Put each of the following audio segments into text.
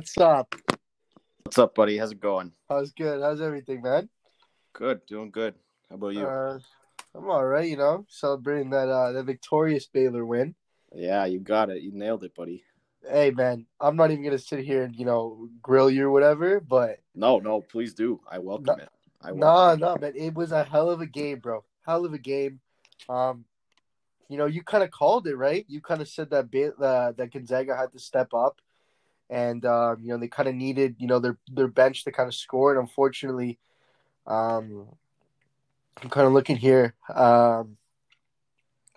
What's up? What's up, buddy? How's it going? How's good? How's everything, man? Good, doing good. How about you? Uh, I'm all right. You know, celebrating that uh that victorious Baylor win. yeah, you got it. You nailed it, buddy. Hey, man, I'm not even gonna sit here and you know grill you or whatever, but No, no, please do. I welcome No- it. I no, welcome no, man, it was a hell of a game, bro. Hell of a game. Um, you know, you kind of called it, right? You kind of said that ba- uh, that Gonzaga had to step up, and um, you know they kind of needed you know their their bench to kind of score, and unfortunately, um, I'm kind of looking here. Um.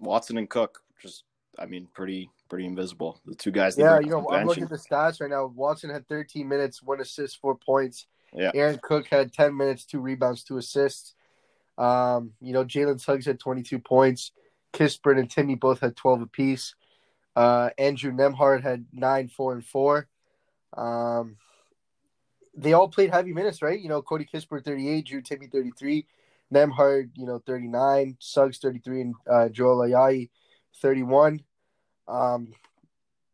Watson and Cook, just I mean, pretty pretty invisible. The two guys. That yeah, you know, I'm looking at the stats right now. Watson had 13 minutes, one assist, four points. Yeah. Aaron Cook had 10 minutes, two rebounds, two assists. Um, you know, Jalen Suggs had 22 points. Kispert and Timme both had 12 apiece. Uh, Andrew Nembhard had nine, four, and four. Um, they all played heavy minutes, right? You know, Cody Kispert 38, Drew Timme 33, Nembhard, you know, 39, Suggs 33, and uh, Joel Ayayi 31. Um,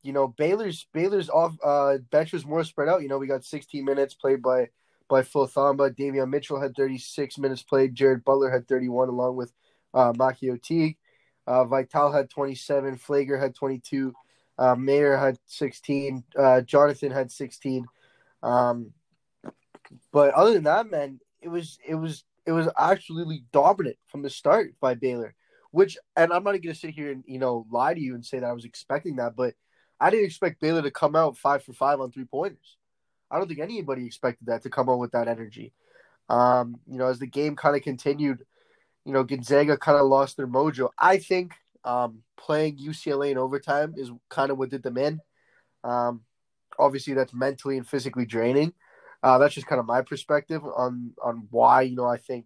you know, Baylor's Baylor's off uh bench was more spread out. You know, we got 16 minutes played by by Phil Thamba. Davion Mitchell had 36 minutes played. Jared Butler had 31 along with uh Maki Teague. Uh Vital had 27, Flagler had 22, uh Mayer had 16, uh Jonathan had 16. Um but other than that, man, it was it was it was absolutely dominant from the start by Baylor. Which and I'm not gonna sit here and, you know, lie to you and say that I was expecting that, but I didn't expect Baylor to come out five for five on three pointers. I don't think anybody expected that to come out with that energy. Um, you know, as the game kind of continued, you know, Gonzaga kind of lost their mojo. I think um, playing UCLA in overtime is kind of what did them in. Um, obviously, that's mentally and physically draining. Uh, that's just kind of my perspective on on why you know I think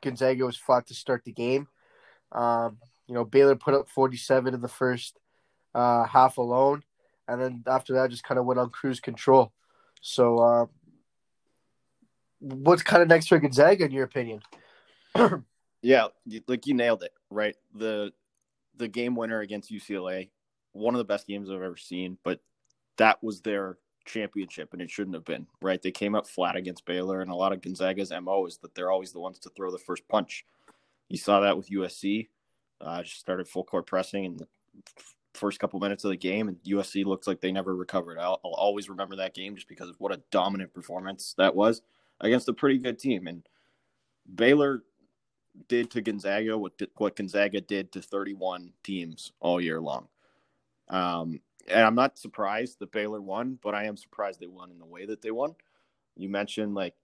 Gonzaga was flat to start the game. Um, you know, Baylor put up 47 in the first uh, half alone, and then after that, just kind of went on cruise control. So, uh, what's kind of next for Gonzaga, in your opinion? Yeah, like you nailed it, right? The the game winner against UCLA, one of the best games I've ever seen, but that was their championship and it shouldn't have been, right? They came up flat against Baylor and a lot of Gonzaga's MO is that they're always the ones to throw the first punch. You saw that with USC. Uh, just started full court pressing in the first couple minutes of the game, and USC looked like they never recovered. I'll, I'll always remember that game just because of what a dominant performance that was against a pretty good team. And Baylor did to Gonzaga what what Gonzaga did to 31 teams all year long. Um, and I'm not surprised that Baylor won, but I am surprised they won in the way that they won. You mentioned like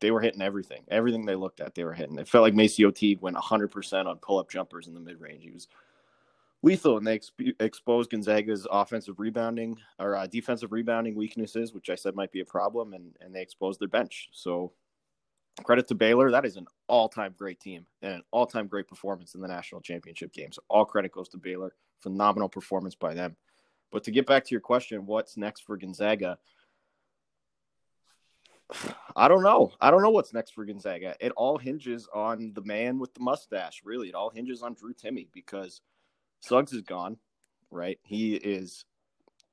they were hitting everything, everything they looked at, they were hitting. It felt like Macy Teague went 100% on pull up jumpers in the mid range. He was lethal, and they exp- exposed Gonzaga's offensive rebounding or uh, defensive rebounding weaknesses, which I said might be a problem, and and they exposed their bench. So credit to Baylor. That is an all-time great team and an all-time great performance in the national championship game. So all credit goes to Baylor. Phenomenal performance by them. But to get back to your question, what's next for Gonzaga? I don't know. I don't know what's next for Gonzaga. It all hinges on the man with the mustache. Really, it all hinges on Drew Timme because Suggs is gone, right? He is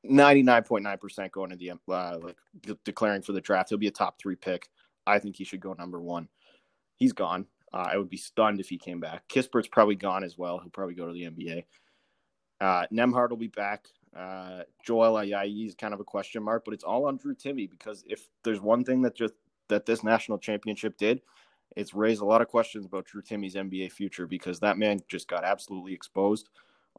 ninety nine point nine percent going to the uh, like de- declaring for the draft. He'll be a top three pick. I think he should go number one. He's gone. Uh, I would be stunned if he came back. Kispert's probably gone as well. He'll probably go to the NBA. Uh, Nembhard will be back. Uh, Joel Ayayi is kind of a question mark, but it's all on Drew Timme because if there's one thing that just that this national championship did, it's raised a lot of questions about Drew Timme's NBA future because that man just got absolutely exposed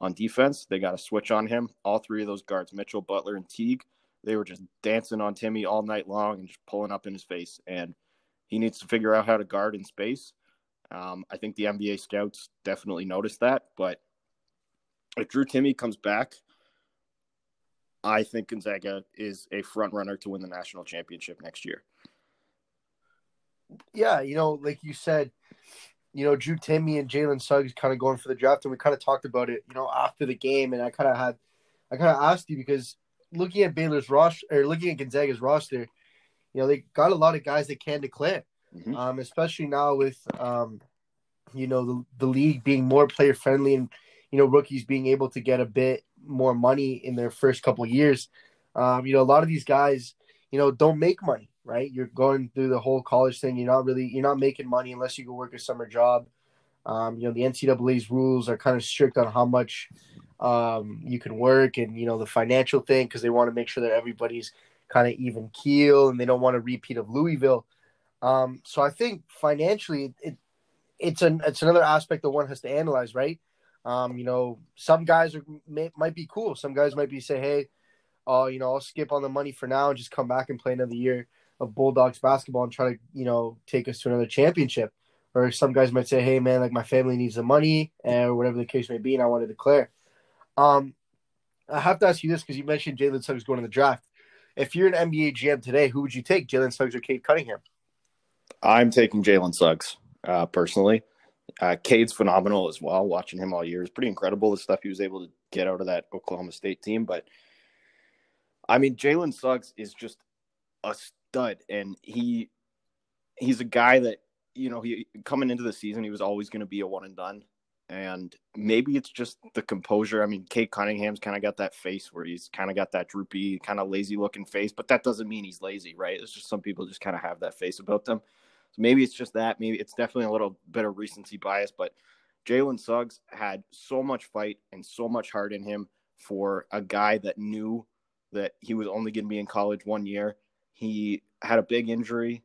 on defense. They got a switch on him. All three of those guards, Mitchell, Butler, and Teague, they were just dancing on Timme all night long and just pulling up in his face. And he needs to figure out how to guard in space. Um, I think the NBA scouts definitely noticed that. But if Drew Timme comes back, I think Gonzaga is a front runner to win the national championship next year. Yeah, you know, like you said, you know, Drew Timme and Jalen Suggs kind of going for the draft, and we kind of talked about it, you know, after the game, and I kind of had, I kind of asked you because looking at Baylor's roster or looking at Gonzaga's roster, you know, they got a lot of guys that can declare, Mhm. um, especially now with, um, you know, the, the league being more player friendly and you know rookies being able to get a bit more money in their first couple years. Um, you know, a lot of these guys, you know, don't make money, right? You're going through the whole college thing. You're not really, you're not making money unless you go work a summer job. Um, you know, the NCAA's rules are kind of strict on how much um, you can work and, you know, the financial thing because they want to make sure that everybody's kind of even keel and they don't want a repeat of Louisville. Um, so I think financially, it, it's an it's another aspect that one has to analyze, right? Um, you know, some guys are may, might be cool. Some guys might be say, hey, uh, you know, I'll skip on the money for now and just come back and play another year of Bulldogs basketball and try to, you know, take us to another championship. Or some guys might say, hey, man, like my family needs the money or whatever the case may be, and I want to declare. Um, I have to ask you this because you mentioned Jalen Suggs going to the draft. If you're an NBA GM today, who would you take, Jalen Suggs or Cade Cunningham? I'm taking Jalen Suggs uh, personally. Uh, Cade's phenomenal as well. Watching him all year is pretty incredible. The stuff he was able to get out of that Oklahoma State team. But I mean, Jalen Suggs is just a stud, and he he's a guy that you know he coming into the season he was always going to be a one and done. And maybe it's just the composure. I mean, Cade Cunningham's kind of got that face where he's kind of got that droopy, kind of lazy looking face, but that doesn't mean he's lazy, right? It's just some people just kind of have that face about them. So maybe it's just that. Maybe it's definitely a little bit of recency bias, but Jalen Suggs had so much fight and so much heart in him for a guy that knew that he was only going to be in college one year. He had a big injury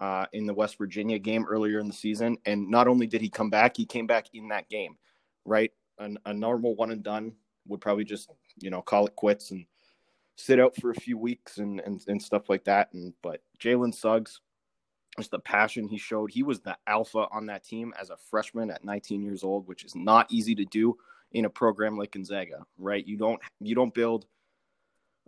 uh, in the West Virginia game earlier in the season, and not only did he come back, he came back in that game. Right, An, a normal one and done would probably just you know call it quits and sit out for a few weeks and and, and stuff like that. And but Jalen Suggs just the passion he showed. He was the alpha on that team as a freshman at 19 years old, which is not easy to do in a program like Gonzaga, right? You don't you don't build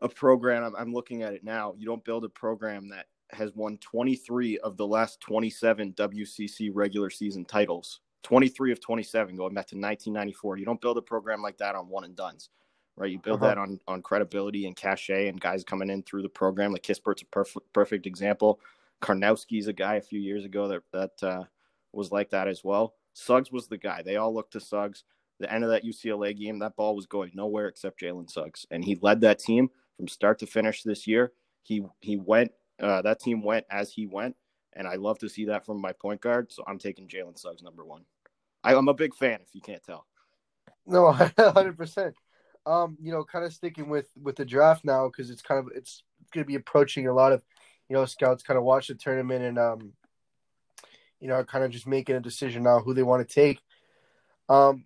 a program. I'm, I'm looking at it now. You don't build a program that has won 23 of the last 27 WCC regular season titles. 23 of 27 going back to 1994. You don't build a program like that on one and duns, right? You build uh-huh. that on on credibility and cachet and guys coming in through the program. Like Kispert's a perfect perfect example. Karnowski's a guy a few years ago that that uh, was like that as well. Suggs was the guy. They all looked to Suggs. The end of that UCLA game, that ball was going nowhere except Jalen Suggs, and he led that team from start to finish this year. He he went. Uh, that team went as he went, and I love to see that from my point guard. So I'm taking Jalen Suggs number one. I, I'm a big fan, if you can't tell. No, hundred percent. Um, you know, kind of sticking with with the draft now because it's kind of it's going to be approaching a lot of you know, scouts kind of watch the tournament and um, you know, kind of just making a decision now who they want to take. Um,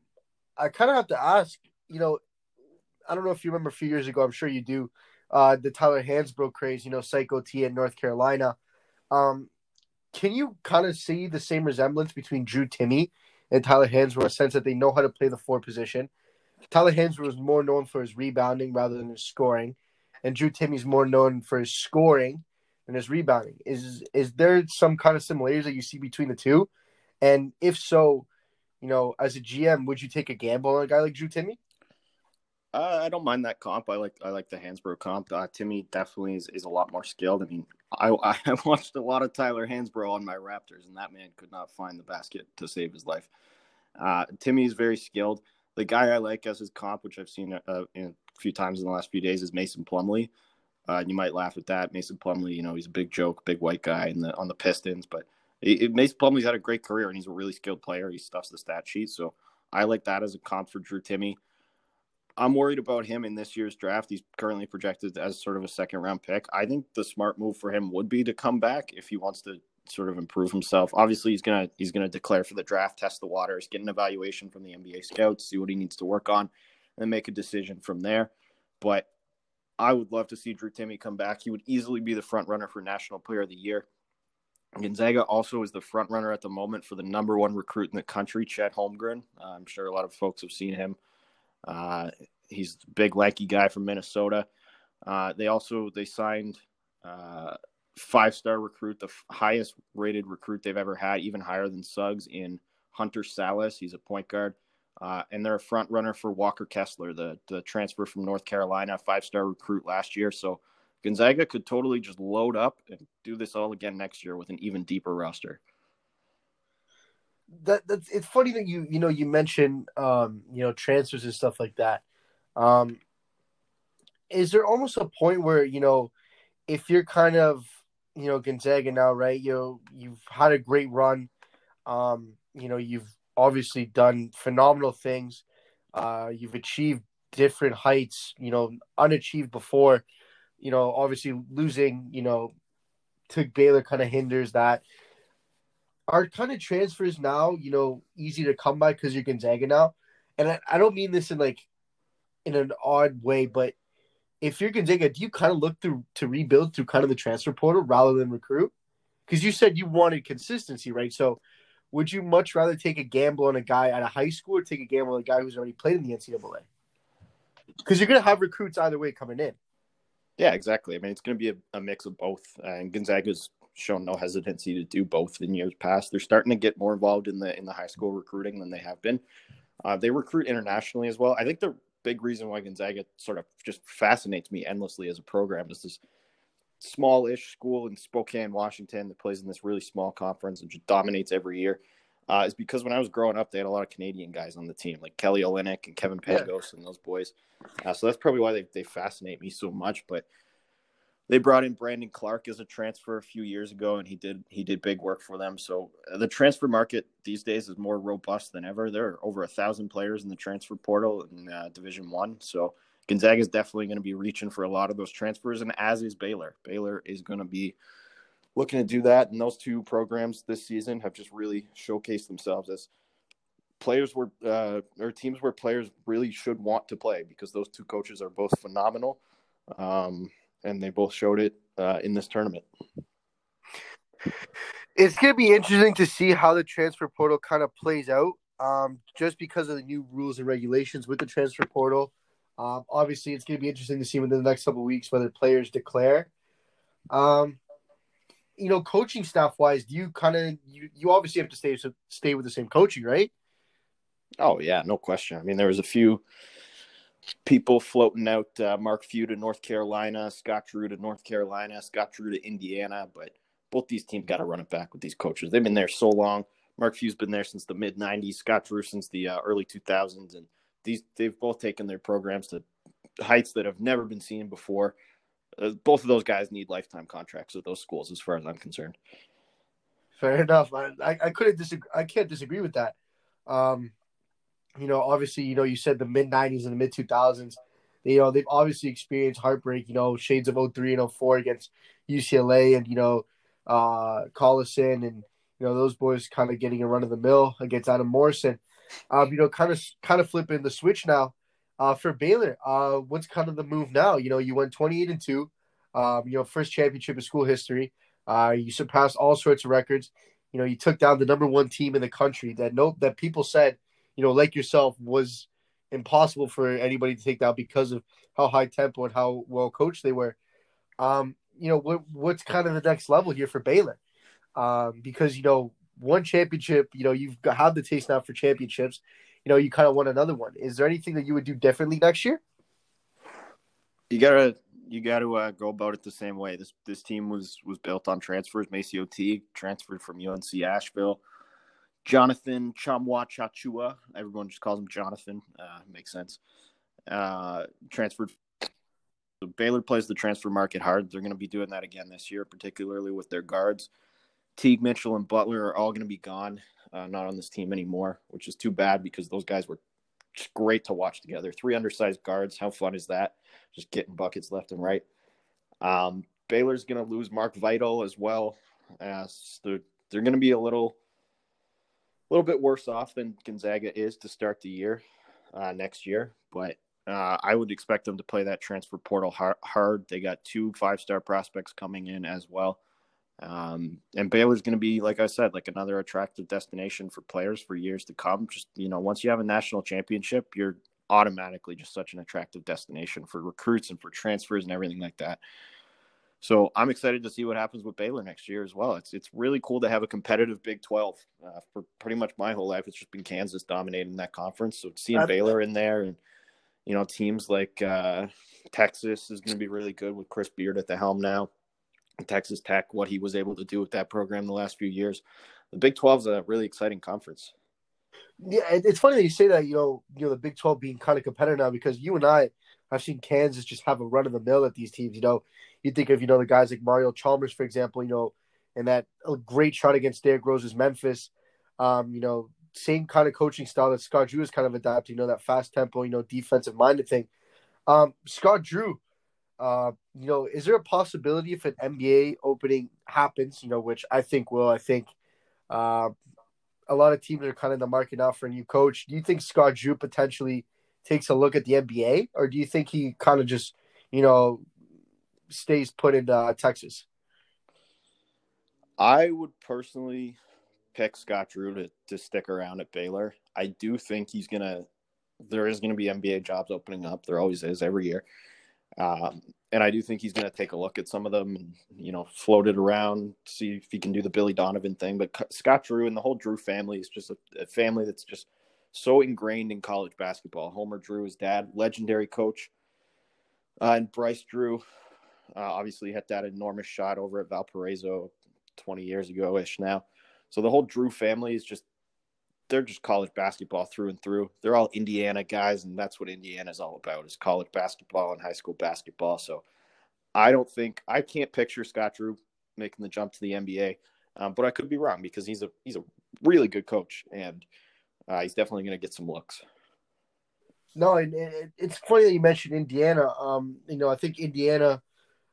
I kind of have to ask, you know, I don't know if you remember a few years ago. I'm sure you do. Uh, the Tyler Hansbrough craze, you know, Psycho T in North Carolina. Um, can you kind of see the same resemblance between Drew Timme and Tyler Hansbrough, a sense that they know how to play the four position? Tyler Hansbrough is more known for his rebounding rather than his scoring, and Drew Timme is more known for his scoring and his rebounding. Is is there some kind of similarities that you see between the two? And if so, you know, as a GM, would you take a gamble on a guy like Drew Timme? Uh, I don't mind that comp. I like I like the Hansbrough comp. Uh, Timme definitely is, is a lot more skilled. I mean, I I watched a lot of Tyler Hansbrough on my Raptors, and that man could not find the basket to save his life. Uh, Timme is very skilled. The guy I like as his comp, which I've seen uh, a few times in the last few days, is Mason Plumlee. Uh, you might laugh at that. Mason Plumlee, you know, he's a big joke, big white guy in the on the Pistons, but Mason Plumlee's had a great career and he's a really skilled player. He stuffs the stat sheet, so I like that as a comp for Drew Timme. I'm worried about him in this year's draft. He's currently projected as sort of a second round pick. I think the smart move for him would be to come back if he wants to sort of improve himself. Obviously, he's gonna he's gonna declare for the draft, test the waters, get an evaluation from the NBA scouts, see what he needs to work on, and make a decision from there. But I would love to see Drew Timme come back. He would easily be the front runner for National Player of the Year. Gonzaga also is the front runner at the moment for the number one recruit in the country, Chet Holmgren. Uh, I'm sure a lot of folks have seen him. Uh, he's a big lanky guy from Minnesota. Uh, they also they signed uh, five star recruit, the f- highest rated recruit they've ever had, even higher than Suggs in Hunter Sallis. He's a point guard. Uh, and they're a front runner for Walker Kessler, the the transfer from North Carolina, five star recruit last year. So Gonzaga could totally just load up and do this all again next year with an even deeper roster. That that's it's funny that you you know you mentioned um, you know transfers and stuff like that. Um, is there almost a point where you know, if you're kind of you know Gonzaga now, right? You know, you've had a great run. Um, you know, you've obviously done phenomenal things. Uh, you've achieved different heights, you know, unachieved before. You know, obviously losing, you know, to Baylor kind of hinders that. Are kind of transfers now, you know, easy to come by because you're Gonzaga now? And I, I don't mean this in like in an odd way, but if you're Gonzaga, do you kind of look through to rebuild through kind of the transfer portal rather than recruit? Because you said you wanted consistency, right? So would you much rather take a gamble on a guy at a high school or take a gamble on a guy who's already played in the NCAA? Because you're going to have recruits either way coming in. Yeah, exactly. I mean, it's going to be a, a mix of both. And Gonzaga's shown no hesitancy to do both in years past. They're starting to get more involved in the in the high school recruiting than they have been. Uh, they recruit internationally as well. I think the big reason why Gonzaga sort of just fascinates me endlessly as a program is this small-ish school in Spokane, Washington, that plays in this really small conference and just dominates every year. Uh, is because when I was growing up, they had a lot of Canadian guys on the team, like Kelly Olynyk and Kevin Pangos yeah. and those boys. Uh, so that's probably why they, they fascinate me so much. But they brought in Brandon Clarke as a transfer a few years ago, and he did he did big work for them. So uh, the transfer market these days is more robust than ever. There are over a thousand players in the transfer portal in uh, Division One. So Gonzaga is definitely going to be reaching for a lot of those transfers, and as is Baylor. Baylor is going to be looking to do that, and those two programs this season have just really showcased themselves as players where uh, or teams where players really should want to play because those two coaches are both phenomenal, um, and they both showed it uh, in this tournament. It's going to be interesting to see how the transfer portal kind of plays out, um, just because of the new rules and regulations with the transfer portal. Um, obviously, it's going to be interesting to see within the next couple weeks whether players declare. Um, you know, coaching staff wise, do you kind of you, you obviously have to stay stay with the same coaching, right? Oh yeah, no question. I mean, there was a few people floating out uh, Mark Few to North Carolina, Scott Drew to North Carolina, Scott Drew to Indiana, but both these teams got to run it back with these coaches. They've been there so long. Mark Few's been there since the mid '90s. Scott Drew since the uh, early 2000s, and these they've both taken their programs to heights that have never been seen before. Uh, both of those guys need lifetime contracts with those schools, as far as I'm concerned. Fair enough. I, I, couldn't disagree. I can't disagree with that. Um, you know, obviously, you know, you said the mid '90s and the mid 2000s. You know, they've obviously experienced heartbreak. You know, shades of 03 and 04 against UCLA, and you know, uh, Collison, and you know those boys kind of getting a run of the mill against Adam Morrison um, you know, kind of kind of flipping the switch now uh, for Baylor. Uh, what's kind of the move now? You know, you went 28 and two, um, you know, first championship in school history. Uh, you surpassed all sorts of records. You know, you took down the number one team in the country that no that people said, you know, like yourself, was impossible for anybody to take down because of how high tempo and how well coached they were. Um, you know, what what's kind of the next level here for Baylor? Um, because you know one championship, you know, you've had the taste now for championships. You know, you kind of want another one. Is there anything that you would do differently next year? You gotta you got to uh, go about it the same way. This this team was was built on transfers. Macy Teague transferred from UNC Asheville. Jonathan Tchamwa Tchatchoua, everyone just calls him Jonathan. Uh, makes sense. Uh, transferred. So Baylor plays the transfer market hard. They're going to be doing that again this year, particularly with their guards. Teague, Mitchell, and Butler are all going to be gone, uh, not on this team anymore, which is too bad because those guys were just great to watch together. Three undersized guards. How fun is that? Just getting buckets left and right. Um, Baylor's going to lose Mark Vital as well. Uh, they're they're going to be a little, little bit worse off than Gonzaga is to start the year uh, next year. But uh, I would expect them to play that transfer portal hard, hard. They got two five star prospects coming in as well. Um, and Baylor's going to be, like I said, like another attractive destination for players for years to come. Just, you know, once you have a national championship, you're automatically just such an attractive destination for recruits and for transfers and everything like that. So I'm excited to see what happens with Baylor next year as well. It's it's really cool to have a competitive Big 12. Uh, for pretty much my whole life, it's just been Kansas dominating that conference. So seeing Baylor in there and you know teams like uh, Texas is going to be really good with Chris Beard at the helm now. Texas Tech, what he was able to do with that program the last few years. The Big 12 is a really exciting conference. Yeah, it's funny that you say that. You know, you know the Big 12 being kind of competitive now because you and I I've seen Kansas just have a run of the mill at these teams. You know, you think of you know the guys like Mario Chalmers, for example. You know, and that a great shot against Derrick Rose's Memphis. Um, you know, same kind of coaching style that Scott Drew has kind of adapted. You know, that fast tempo, you know, defensive minded thing. Um, Scott Drew, uh, you know, is there a possibility if an NBA opening happens? You know, which I think will. I think uh, a lot of teams are kind of in the market now for a new coach. Do you think Scott Drew potentially takes a look at the NBA, or do you think he kind of just, you know, stays put in uh, Texas? I would personally pick Scott Drew to, to stick around at Baylor. I do think he's gonna. There is going to be NBA jobs opening up. There always is every year, um, and I do think he's going to take a look at some of them and you know float it around, see if he can do the Billy Donovan thing. But Scott Drew and the whole Drew family is just a, a family that's just so ingrained in college basketball. Homer Drew, his dad, legendary coach, uh, and Bryce Drew, uh, obviously had that enormous shot over at Valparaiso 20 years ago ish now. So the whole Drew family is just they're just college basketball through and through. They're all Indiana guys, and that's what Indiana is all about is college basketball and high school basketball. So I don't think I can't picture Scott Drew making the jump to the NBA, um, but I could be wrong because he's a he's a really good coach and uh, he's definitely going to get some looks. No, and it's funny that you mentioned Indiana. Um, you know, I think Indiana,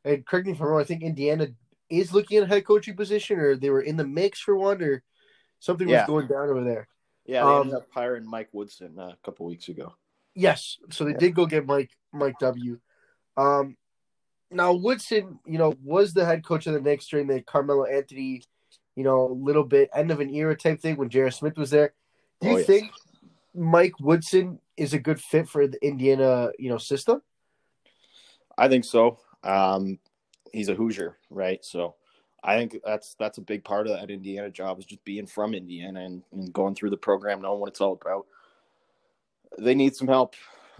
and correct me if I'm wrong. I think Indiana is looking at a head coaching position, or they were in the mix for one, or something yeah. was going down over there. Yeah, they um, ended up hiring Mike Woodson uh, a couple weeks ago. Yes, so they yeah. did go get Mike Mike W. Um, now Woodson, you know, was the head coach of the Knicks during the Carmelo Anthony, you know, little bit end of an era type thing when J.R. Smith was there. Do you oh, yes. think Mike Woodson is a good fit for the Indiana, you know, system? I think so. Um, he's a Hoosier, right? So I think that's that's a big part of that Indiana job is just being from Indiana and, and going through the program, knowing what it's all about. They need some help.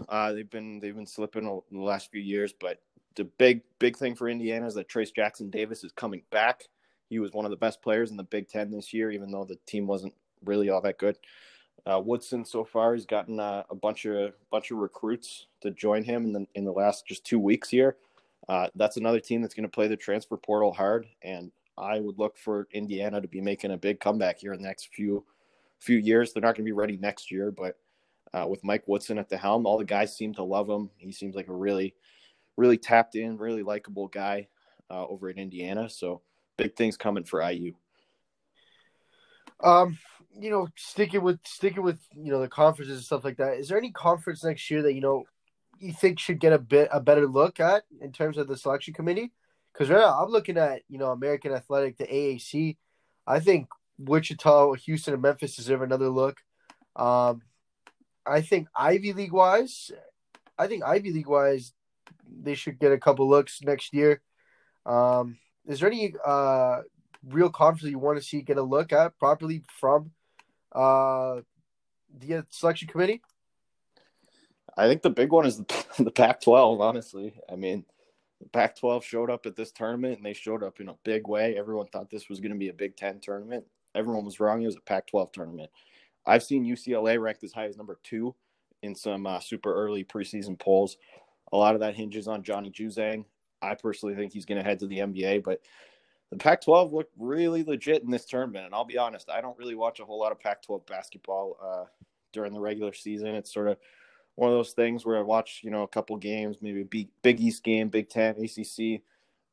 Uh, they've been they've been slipping in the last few years, but the big big thing for Indiana is that Trayce Jackson Davis is coming back. He was one of the best players in the Big Ten this year, even though the team wasn't really all that good. Uh, Woodson so far has gotten uh, a bunch of bunch of recruits to join him in the in the last just two weeks here. Uh, that's another team that's going to play the transfer portal hard, and I would look for Indiana to be making a big comeback here in the next few few years. They're not going to be ready next year, but uh, with Mike Woodson at the helm, all the guys seem to love him. He seems like a really, really tapped in, really likable guy uh, over at Indiana. So big things coming for IU. Um, you know, sticking with sticking with you know the conferences and stuff like that. Is there any conference next year that you know you think should get a bit a better look at in terms of the selection committee? Because right now I'm looking at you know American Athletic, the AAC. I think Wichita, Houston, and Memphis deserve another look. Um, I think Ivy League wise, I think Ivy League wise, they should get a couple looks next year. Um, is there any uh, real conference you want to see get a look at properly from uh, the selection committee? I think the big one is the, the Pac-12. Honestly, I mean, the Pac-12 showed up at this tournament and they showed up in a big way. Everyone thought this was going to be a Big Ten tournament. Everyone was wrong. It was a Pac-12 tournament. I've seen UCLA ranked as high as number two in some uh, super early preseason polls. A lot of that hinges on Johnny Juzang. I personally think he's going to head to the NBA, but the Pac-12 looked really legit in this tournament. And I'll be honest, I don't really watch a whole lot of Pac-12 basketball uh, during the regular season. It's sort of one of those things where I watch, you know, a couple games, maybe a Big big East game, Big Ten, ACC,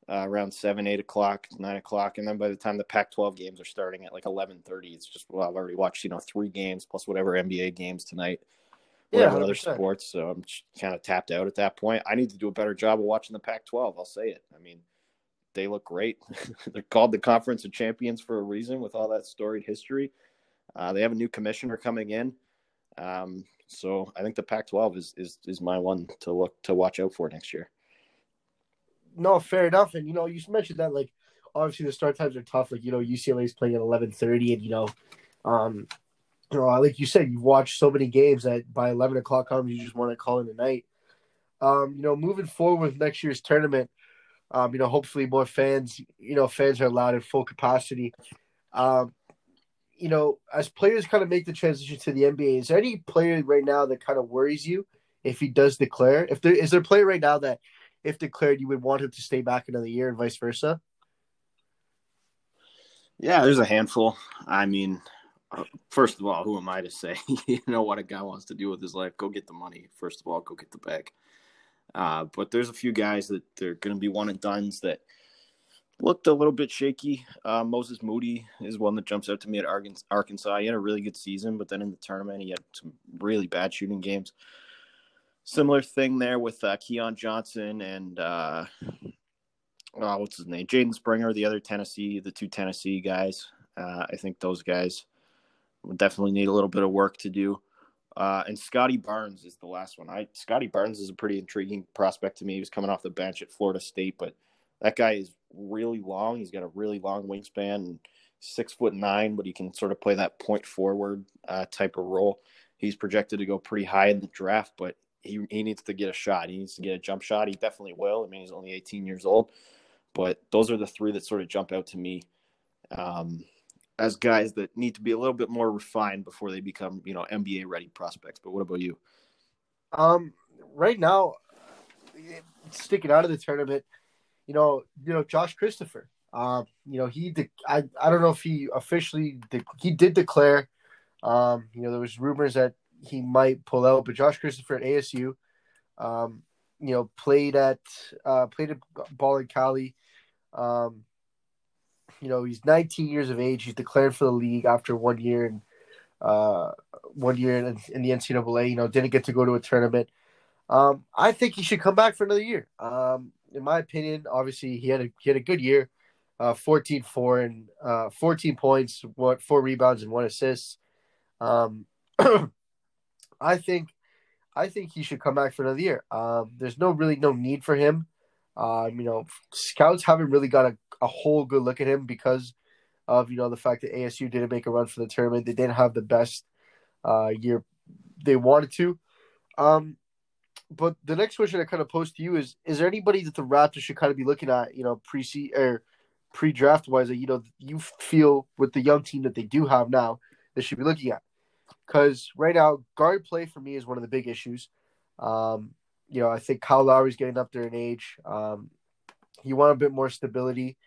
uh, around seven, eight o'clock, nine o'clock, and then by the time the Pac-12 games are starting at like eleven thirty, it's just well, I've already watched, you know, three games plus whatever NBA games tonight, whatever yeah, other sports. So I'm kind of tapped out at that point. I need to do a better job of watching the Pac-12. I'll say it. I mean, they look great. They're called the Conference of Champions for a reason with all that storied history. Uh, they have a new commissioner coming in. Um, so I think the Pac-12 is, is is my one to look to watch out for next year. No, fair enough. And you know, you mentioned that like obviously the start times are tough. Like you know, UCLA is playing at eleven thirty, and you know, um, you know, like you said, you've watched so many games that by eleven o'clock comes, you just want to call it a night. Um, you know, moving forward with next year's tournament, um, you know, hopefully more fans, you know, fans are allowed in full capacity. Um, you know, as players kind of make the transition to the NBA, is there any player right now that kind of worries you if he does declare? If there is there a player right now that, if declared, you would want him to stay back another year and vice versa? Yeah, there's a handful. I mean, uh, first of all, who am I to say? you know what a guy wants to do with his life? Go get the money. First of all, go get the bag. Uh, but there's a few guys that they're going to be one and duns that looked a little bit shaky. Uh, Moses Moody is one that jumps out to me at Arkansas. He had a really good season, but then in the tournament, he had some really bad shooting games. Similar thing there with uh, Keon Johnson and uh, oh, what's his name? Jaden Springer, the other Tennessee, the two Tennessee guys. Uh, I think those guys would definitely need a little bit of work to do. Uh, and Scottie Barnes is the last one. I Scottie Barnes is a pretty intriguing prospect to me. He was coming off the bench at Florida State, but that guy is really long. He's got a really long wingspan and six foot nine, but he can sort of play that point forward uh, type of role. He's projected to go pretty high in the draft, but he, he needs to get a shot. He needs to get a jump shot. He definitely will. I mean, he's only 18 years old, but those are the three that sort of jump out to me um, as guys that need to be a little bit more refined before they become, you know, NBA ready prospects. But what about you? Um, right now, sticking out of the tournament, you know, you know, Josh Christopher. Um, you know, he de- I I don't know if he officially de- he did declare. Um, you know, there was rumors that he might pull out, but Josh Christopher at ASU, um, you know, played at uh, played at ball in Cali. Um, you know, he's 19 years of age. He's declared for the league after one year and uh, one year in, in the NCAA. You know, didn't get to go to a tournament. Um, I think he should come back for another year. Um, in my opinion, obviously he had a he had a good year, uh, 14 4 and uh, 14 points, what four rebounds and one assist. Um, I think I think he should come back for another year. Um, there's no really no need for him. Um, you know, scouts haven't really got a, a whole good look at him because of you know the fact that ASU didn't make a run for the tournament. They didn't have the best uh, year they wanted to. Um, but the next question I kind of pose to you is: Is there anybody that the Raptors should kind of be looking at, you know, pre or pre draft wise that you know you feel with the young team that they do have now they should be looking at? Because right now, guard play for me is one of the big issues. Um, you know, I think Kyle Lowry's getting up there in age. Um, you want a bit more stability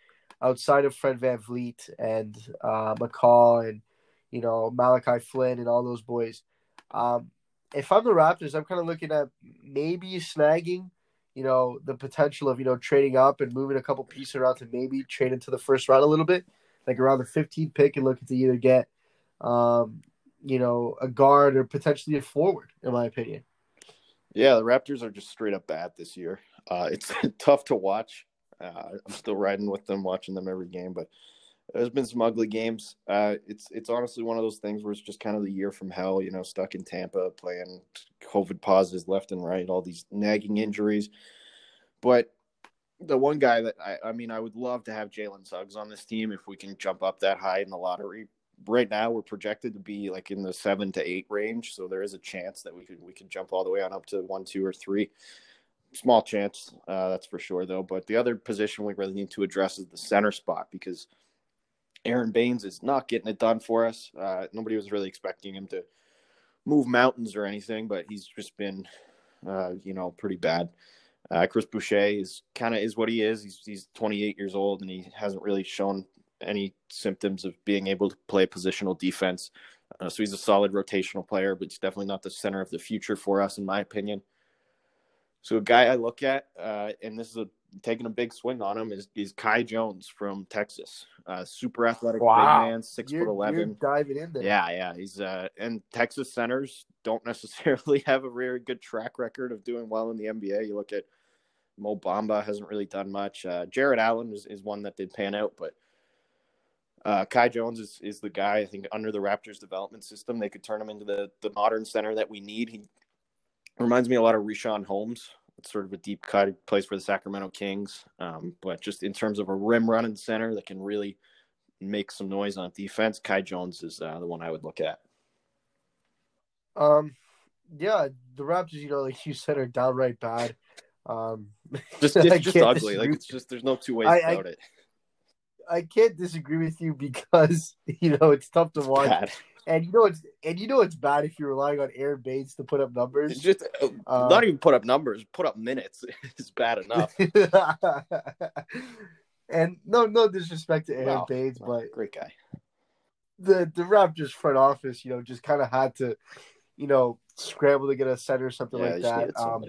outside of Fred Van VanVleet and uh, McCaw and you know Malachi Flynn and all those boys. Um, if I'm the Raptors, I'm kind of looking at maybe snagging, you know, the potential of you know trading up and moving a couple pieces around to maybe trade into the first round a little bit, like around the 15th pick, and looking to either get, um, you know, a guard or potentially a forward, in my opinion. Yeah, the Raptors are just straight up bad this year. Uh, it's tough to watch. Uh, I'm still riding with them, watching them every game, but there's been some ugly games. Uh, it's it's honestly one of those things where it's just kind of the year from hell. You know, stuck in Tampa, playing COVID pauses left and right, all these nagging injuries. But the one guy that I, I mean, I would love to have Jalen Suggs on this team if we can jump up that high in the lottery. Right now, we're projected to be like in the seven to eight range, so there is a chance that we could we could jump all the way on up to one, two, or three. Small chance, uh, that's for sure, though. But the other position we really need to address is the center spot because Aron Baynes is not getting it done for us. Uh, nobody was really expecting him to move mountains or anything, but he's just been, uh, you know, pretty bad. Uh, Chris Boucher is kind of is what he is. He's he's 28 years old and he hasn't really shown any symptoms of being able to play positional defense. Uh, so he's a solid rotational player, but he's definitely not the center of the future for us, in my opinion. So a guy I look at, uh, and this is a taking a big swing on him is, is Kai Jones from Texas. Uh, super athletic wow. big man, 6 you're, foot eleven. diving in there. Yeah, yeah. He's uh, and Texas centers don't necessarily have a very good track record of doing well in the NBA. You look at Mo Bamba hasn't really done much. Uh, Jarrett Allen is, is one that did pan out, but uh, Kai Jones is, is the guy I think under the Raptors development system. They could turn him into the, the modern center that we need. He reminds me a lot of Richaun Holmes sort of a deep cut place for the Sacramento Kings. Um, but just in terms of a rim running center that can really make some noise on defense, Kai Jones is uh, the one I would look at. Um, yeah, the Raptors, you know, like you said, are downright bad. Um, just it's just ugly. Like it's just there's no two ways I, about I, it. I can't disagree with you because you know it's tough to watch. And you know it's and you know it's bad if you're relying on Aaron Bates to put up numbers. It's just uh, not even put up numbers, put up minutes is bad enough. and no, no disrespect to Aaron Bates, but great guy. The the Raptors front office, you know, just kind of had to, you know, scramble to get a center or something yeah, like that. Um,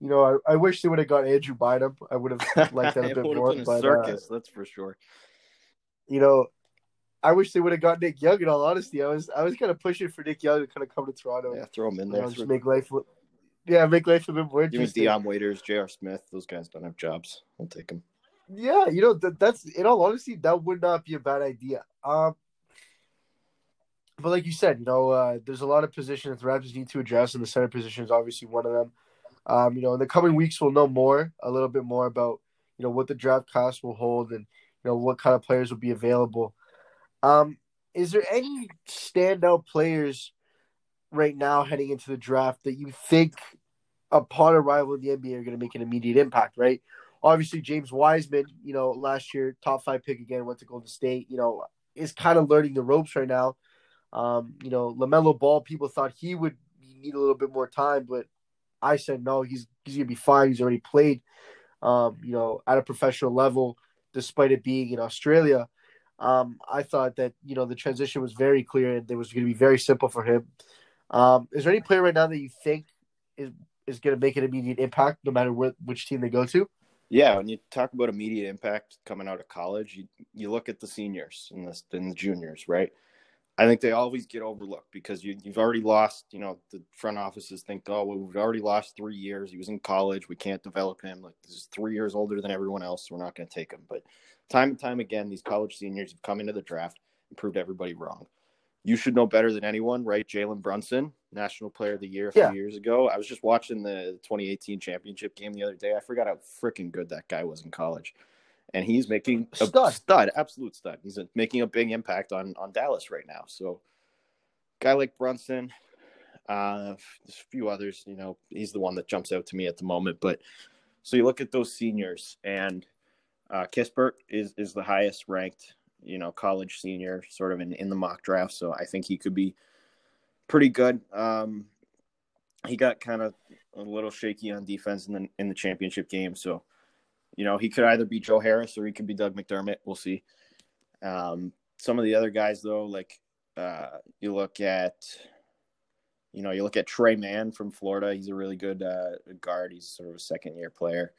you know, I, I wish they would have got Andrew Bynum. I would have liked that a bit more. Been a but, uh, circus, uh, that's for sure. You know, I wish they would have got Nick Young. In all honesty, I was I was kind of pushing for Nick Young to kind of come to Toronto. Yeah, throw him in there. Just make life. Yeah, make life a bit more interesting. Dion Waiters, J.R. Smith, those guys don't have jobs. I'll take them. Yeah, you know that, that's in all honesty, that would not be a bad idea. Um, but like you said, you know, uh, there's a lot of positions the Raptors need to address, and the center position is obviously one of them. Um, you know, in the coming weeks, we'll know more, a little bit more about, you know, what the draft class will hold and, you know, what kind of players will be available. Um, is there any standout players right now heading into the draft that you think upon arrival in the NBA are going to make an immediate impact, right? Obviously, James Wiseman, you know, last year, top five pick again, went to Golden State, you know, is kind of learning the ropes right now. Um, you know, LaMelo Ball, people thought he would need a little bit more time, but I said no, he's he's gonna be fine. He's already played, um, you know, at a professional level, despite it being in Australia. Um, I thought that you know the transition was very clear and it was going to be very simple for him. Um, is there any player right now that you think is is going to make an immediate impact, no matter which team they go to? Yeah, when you talk about immediate impact coming out of college, you you look at the seniors and the and the juniors, right? I think they always get overlooked because you, you've already lost, you know, the front offices think, oh, well, we've already lost three years. He was in college. We can't develop him. Like, this is three years older than everyone else. So we're not going to take him. But time and time again, these college seniors have come into the draft and proved everybody wrong. You should know better than anyone, right? Jalen Brunson, National Player of the Year a few yeah. years ago. I was just watching the 2018 championship game the other day. I forgot how freaking good that guy was in college and he's making a stud, stud absolute stud. He's making a big impact on on Dallas right now. So, guy like Brunson, uh, there's a few others. You know, he's the one that jumps out to me at the moment. But so you look at those seniors, and uh, Kispert is is the highest ranked, you know, college senior, sort of in in the mock draft. So I think he could be pretty good. Um, he got kind of a little shaky on defense in the in the championship game, so you know, he could either be Joe Harris or he could be Doug McDermott. We'll see. Um, some of the other guys, though, like uh, you look at, you know, you look at Tre Mann from Florida. He's a really good uh, guard. He's sort of a second year player.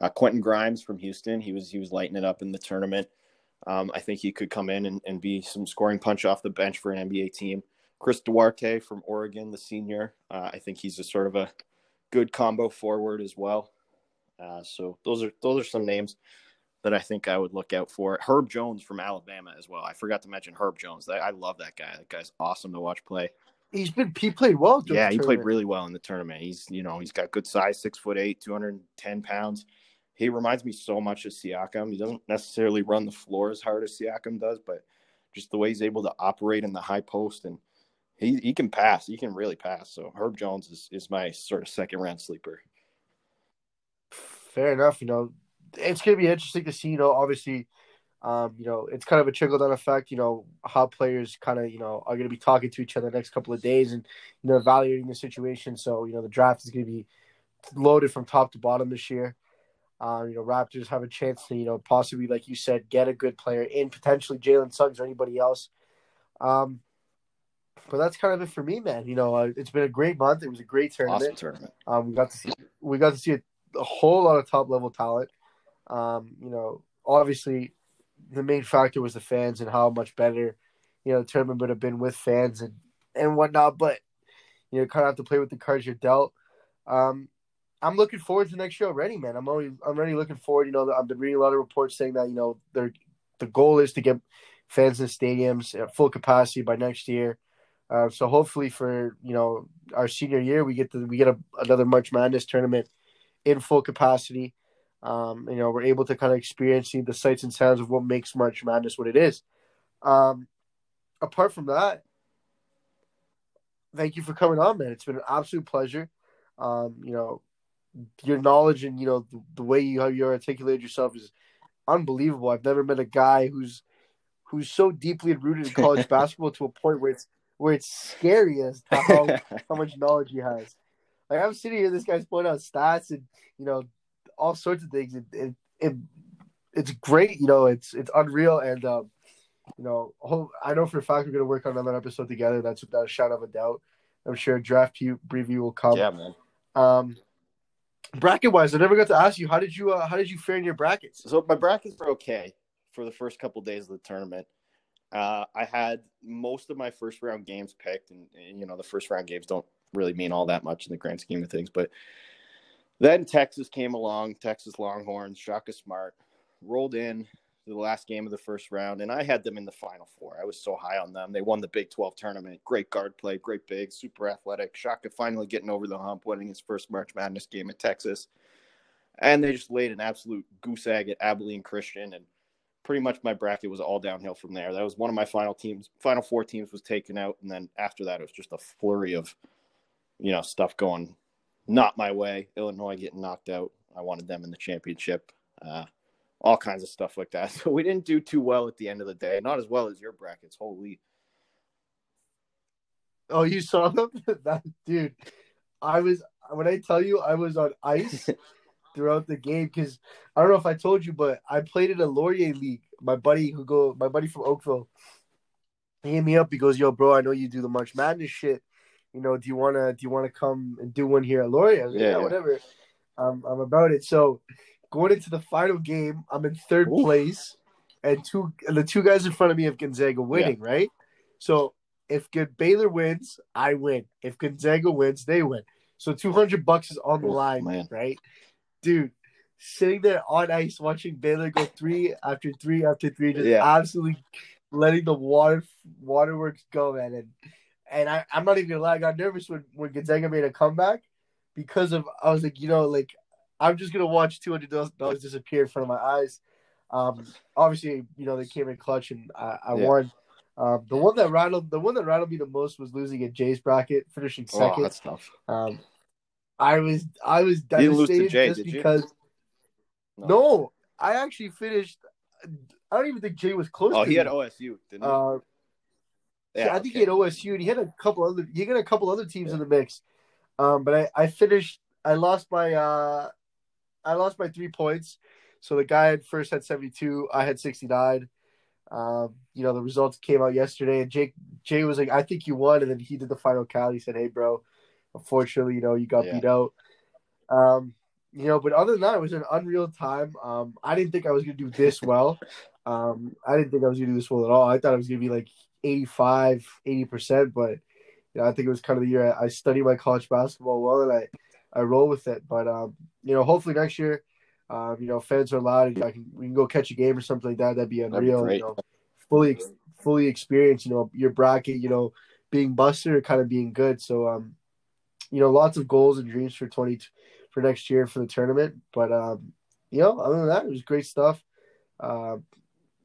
Uh, Quentin Grimes from Houston. He was he was lighting it up in the tournament. Um, I think he could come in and, and be some scoring punch off the bench for an NBA team. Chris Duarte from Oregon, the senior. Uh, I think he's a sort of a good combo forward as well. Uh, so those are those are some names that I think I would look out for. Herb Jones from Alabama as well. I forgot to mention Herb Jones. I love that guy. That guy's awesome to watch play. He's been he played well. Yeah, he played really well in the tournament. He's you know he's got good size, six foot eight, two hundred and ten pounds. He reminds me so much of Siakam. He doesn't necessarily run the floor as hard as Siakam does, but just the way he's able to operate in the high post and he he can pass. He can really pass. So Herb Jones is, is my sort of second round sleeper fair enough. You know, it's going to be interesting to see. You know, obviously, um, you know, it's kind of a trickle down effect. You know, how players kind of you know are going to be talking to each other the next couple of days and you know evaluating the situation. So you know, the draft is going to be loaded from top to bottom this year. Uh, you know, Raptors have a chance to you know possibly, like you said, get a good player in potentially Jalen Suggs or anybody else. Um, but that's kind of it for me, man. You know, uh, it's been a great month. It was a great tournament. Awesome tournament. Um, we got to see we got to see a a whole lot of top level talent. Um, you know, obviously, the main factor was the fans and how much better, you know, the tournament would have been with fans and and whatnot. But you know, kind of have to play with the cards you're dealt. Um, I'm looking forward to the next show already, man. I'm already I'm already looking forward. You know, I've been reading a lot of reports saying that you know the goal is to get fans in stadiums at full capacity by next year. Uh, so hopefully for you know our senior year we get to we get a, another March Madness tournament in full capacity. Um, you know, we're able to kind of experience the sights and sounds of what makes March Madness what it is. Um, apart from that, thank you for coming on, man. It's been an absolute pleasure. Um, you know, your knowledge and you know the, the way you you articulated yourself is unbelievable. I've never met a guy who's who's so deeply rooted in college basketball to a point where it's where it's scary as to how how much knowledge he has. Like I'm sitting here, this guy's putting out stats and you know all sorts of things. It, it, it it's great, you know. It's it's unreal, and um, you know, I know for a fact we're gonna work on another episode together. That's without a shadow of a doubt. I'm sure draft preview will come. Yeah, man. Um, bracket wise, I never got to ask you how did you uh, how did you fare in your brackets? So my brackets were okay for the first couple of days of the tournament. Uh, I had most of my first round games picked, and, and, you know the first round games don't really mean all that much in the grand scheme of things. But then Texas came along, Texas Longhorns, Shaka Smart rolled in the last game of the first round, and I had them in the final four. I was so high on them. They won the Big 12 tournament. Great guard play, great big, super athletic. Shaka finally getting over the hump, winning his first March Madness game at Texas. And they just laid an absolute goose egg at Abilene Christian. And pretty much my bracket was all downhill from there. That was one of my final teams. Final four teams was taken out. And then after that, it was just a flurry of, you know, stuff going not my way. Illinois getting knocked out. I wanted them in the championship. Uh, all kinds of stuff like that. So we didn't do too well at the end of the day. Not as well as your brackets. Holy. Oh, you saw them? that dude. I was when I tell you I was on ice throughout the game because I don't know if I told you, but I played in a Laurier league. My buddy who go my buddy from Oakville, he hit me up. He goes, "Yo, bro, I know you do the March Madness shit. You know, do you wanna do you wanna come and do one here at Laurier?" Like, yeah, yeah, whatever. Um, I'm about it. So going into the final game, I'm in third Ooh. place, and two and the two guys in front of me have Gonzaga winning, yeah. right? So if good Baylor wins, I win. If Gonzaga wins, they win. So 200 bucks is on the line, right? Dude, sitting there on ice watching Baylor go three after three after three, just yeah. absolutely letting the water waterworks go, man. And and I, I'm not even gonna lie, I got nervous when, when Gonzaga made a comeback because of I was like, you know, like I'm just gonna watch two hundred dollars disappear in front of my eyes. Um, obviously, you know they came in clutch and I, I yeah. won. Um, the one that rattled the one that rattled me the most was losing at Jay's bracket, finishing oh, second. Oh, that's tough. Um, I was I was devastated Jay, just because. No. no. I actually finished. I don't even think Jay was close. Oh, he me. had OSU, didn't he? Uh, yeah, I think okay. he had OSU. And he had a couple other. He had a couple other teams yeah. in the mix. Um, but I, I finished. I lost my uh, I lost by three points. So the guy had first had 72, I had 69. Um, you know, the results came out yesterday, and Jake Jay was like, I think you won. And then he did the final count. He said, Hey, bro, unfortunately, you know, you got yeah. beat out. Um, you know, but other than that, it was an unreal time. Um, I didn't think I was going to do this well. Um, I didn't think I was going to do this well at all. I thought it was going to be like 85, 80%, but you know, I think it was kind of the year I, I studied my college basketball well and I, I roll with it. But um, you know, hopefully next year, um, you know, fans are allowed. I can we can go catch a game or something like that. That'd be unreal. That'd be you know, fully fully experience. You know, your bracket. You know, being busted or kind of being good. So um, you know, lots of goals and dreams for twenty for next year for the tournament. But um, you know, other than that, it was great stuff. Uh,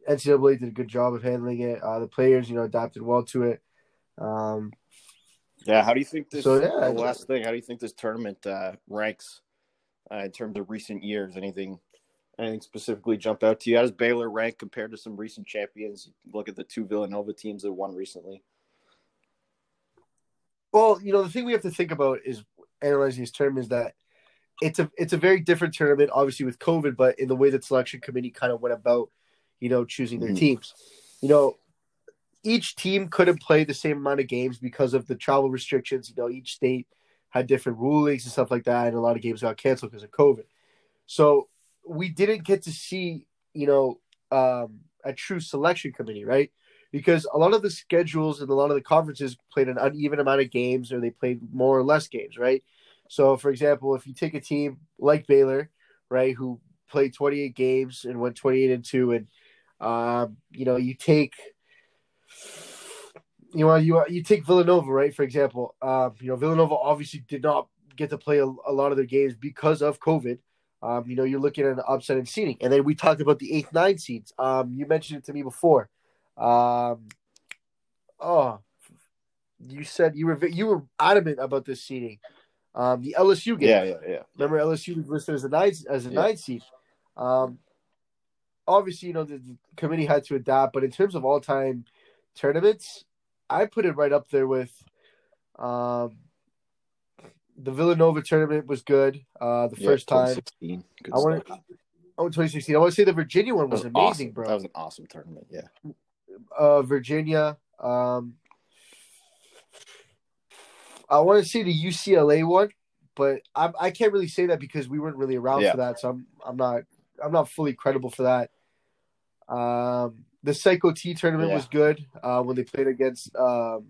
NCAA did a good job of handling it. Uh, the players, you know, adapted well to it. Um, yeah, how do you think this? So, yeah, last thing, how do you think this tournament uh, ranks uh, in terms of recent years? Anything, anything specifically jump out to you? How does Baylor rank compared to some recent champions? Look at the two Villanova teams that won recently. Well, you know, the thing we have to think about is analyzing these tournaments that it's a it's a very different tournament, obviously with COVID, but in the way that selection committee kind of went about, you know, choosing their mm-hmm. teams. You know, each team couldn't play the same amount of games because of the travel restrictions. You know, each state had different rulings and stuff like that, and a lot of games got canceled because of COVID. So we didn't get to see, you know, um, a true selection committee, right? Because a lot of the schedules and a lot of the conferences played an uneven amount of games, or they played more or less games, right? So, for example, if you take a team like Baylor, right, who played 28 games and went 28 and two, and um, you know, you take you know, you you take Villanova, right? For example, um, you know, Villanova obviously did not get to play a, a lot of their games because of COVID. Um, you know, you're looking at an upset in seeding, and then we talked about the eighth, nine seeds. Um, you mentioned it to me before. Um, oh, you said you were you were adamant about this seeding. Um, the LSU game. Yeah, yeah, yeah. Remember, LSU was listed as a nine as a yeah. nine seed. Um, obviously, you know, the, the committee had to adapt, but in terms of all time tournaments, I put it right up there with um, the Villanova tournament was good. Uh, the yeah, first time. I want. Oh, 2016. I want to say the Virginia one was, was amazing, awesome. bro. That was an awesome tournament. Yeah. Uh, Virginia. Um, I want to say the UCLA one, but I I can't really say that because we weren't really around yeah. for that, so I'm I'm not I'm not fully credible for that. Um, the Psycho T tournament yeah. was good uh, when they played against um,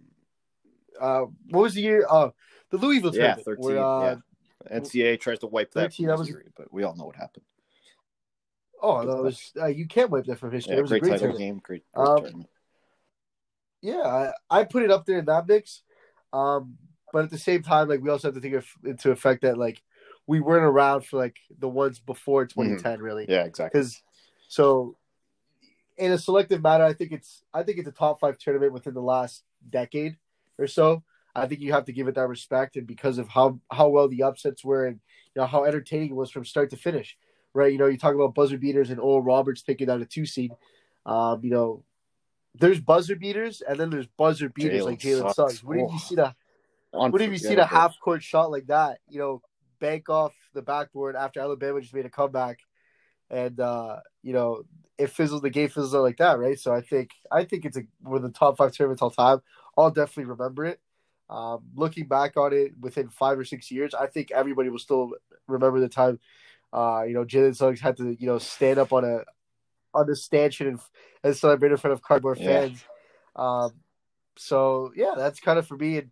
uh, what was the year? Uh, the Louisville yeah, tournament. 13, where, uh, yeah. NCAA tries to wipe that 13, from history, was... but we all know what happened. Oh, that was uh, you can't wipe that from history. Yeah, it was great a great tournament. game, great, great um, tournament. Yeah, I, I, put it up there in that mix. Um, but at the same time, like we also have to take it into effect that like we weren't around for like the ones before 2010, mm-hmm. really. Yeah, exactly. Because so in a selective matter, I think it's I think it's a top five tournament within the last decade or so. I think you have to give it that respect, and because of how how well the upsets were, and you know how entertaining it was from start to finish, right? You know, you talk about buzzer beaters and Oral Roberts taking out a two seed. Um, you know, there's buzzer beaters, and then there's buzzer beaters Jalen like Jalen Suggs. What if you see the what if you see the half court shot like that? You know, bank off the backboard after Alabama just made a comeback, and uh, you know it fizzles. The game fizzles out like that, right? So I think I think it's a, one of the top five tournaments all time. I'll definitely remember it. Um, looking back on it within five or six years, I think everybody will still remember the time. Uh, you know, Jalen Suggs had to you know stand up on a on the stanchion and, and celebrate in front of cardboard yeah. fans. Um, so yeah, that's kind of for me. And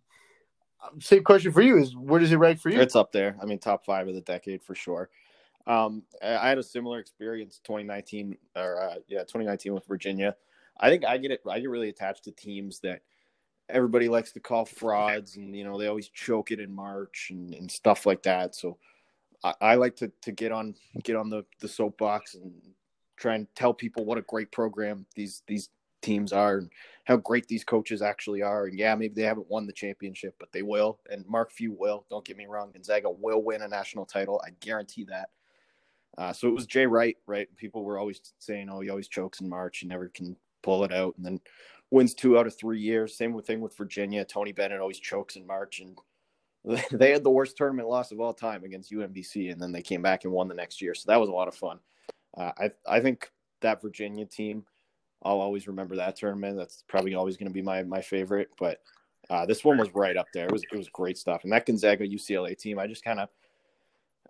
um, same question for you: is where does it rank for you? It's up there. I mean, top five of the decade for sure. Um, I had a similar experience 2019 or uh, yeah 2019 with Virginia. I think I get it. I get really attached to teams that everybody likes to call frauds, and you know they always choke it in March and, and stuff like that. So I, I, like to to get on get on the the soapbox and try and tell people what a great program these these teams are and how great these coaches actually are. And yeah, maybe they haven't won the championship, but they will. And Mark Few will. Don't get me wrong. Gonzaga will win a national title. I guarantee that. Uh, so it was Jay Wright, right? People were always saying, "Oh, he always chokes in March. He never can pull it out." And then wins two out of three years. Same thing with Virginia. Tony Bennett always chokes in March, and they had the worst tournament loss of all time against UMBC, and then they came back and won the next year. So that was a lot of fun. Uh, I I think that Virginia team, I'll always remember that tournament. That's probably always going to be my my favorite. But uh, this one was right up there. It was it was great stuff. And that Gonzaga UCLA team, I just kind of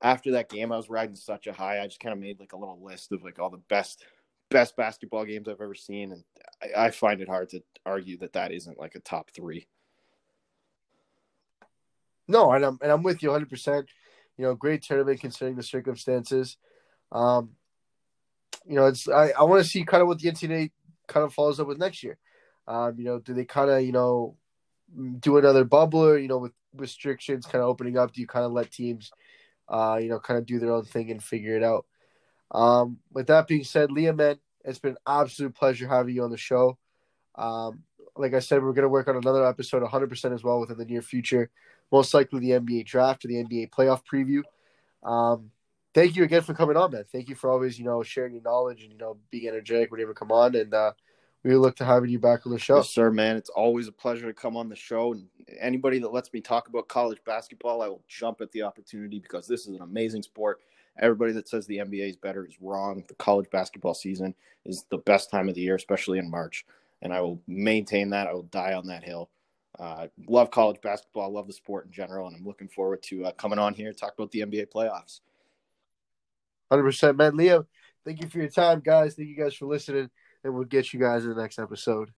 after that game, I was riding such a high. I just kind of made like a little list of like all the best best basketball games I've ever seen, and I, I find it hard to argue that that isn't like a top three. No, and I'm and I'm with you 100. percent You know, great tournament considering the circumstances. Um, you know, it's I, I want to see kind of what the NCAA kind of follows up with next year. Um, you know, do they kind of you know do another bubble or you know with restrictions kind of opening up? Do you kind of let teams, uh, you know, kind of do their own thing and figure it out? Um, with that being said, Liam, man, it's been an absolute pleasure having you on the show. Um, like I said, we're going to work on another episode 100% as well within the near future. Most likely the NBA draft or the NBA playoff preview. Um, thank you again for coming on, man. Thank you for always, you know, sharing your knowledge and, you know, being energetic whenever you come on. And uh, we look to having you back on the show. Yes, sir, man. It's always a pleasure to come on the show. And anybody that lets me talk about college basketball, I will jump at the opportunity because this is an amazing sport. Everybody that says the NBA is better is wrong. The college basketball season is the best time of the year, especially in March. And I will maintain that. I will die on that hill. Uh, love college basketball. Love the sport in general. And I'm looking forward to uh, coming on here talk about the NBA playoffs. 100%, man. Leo, thank you for your time, guys. Thank you guys for listening. And we'll get you guys in the next episode.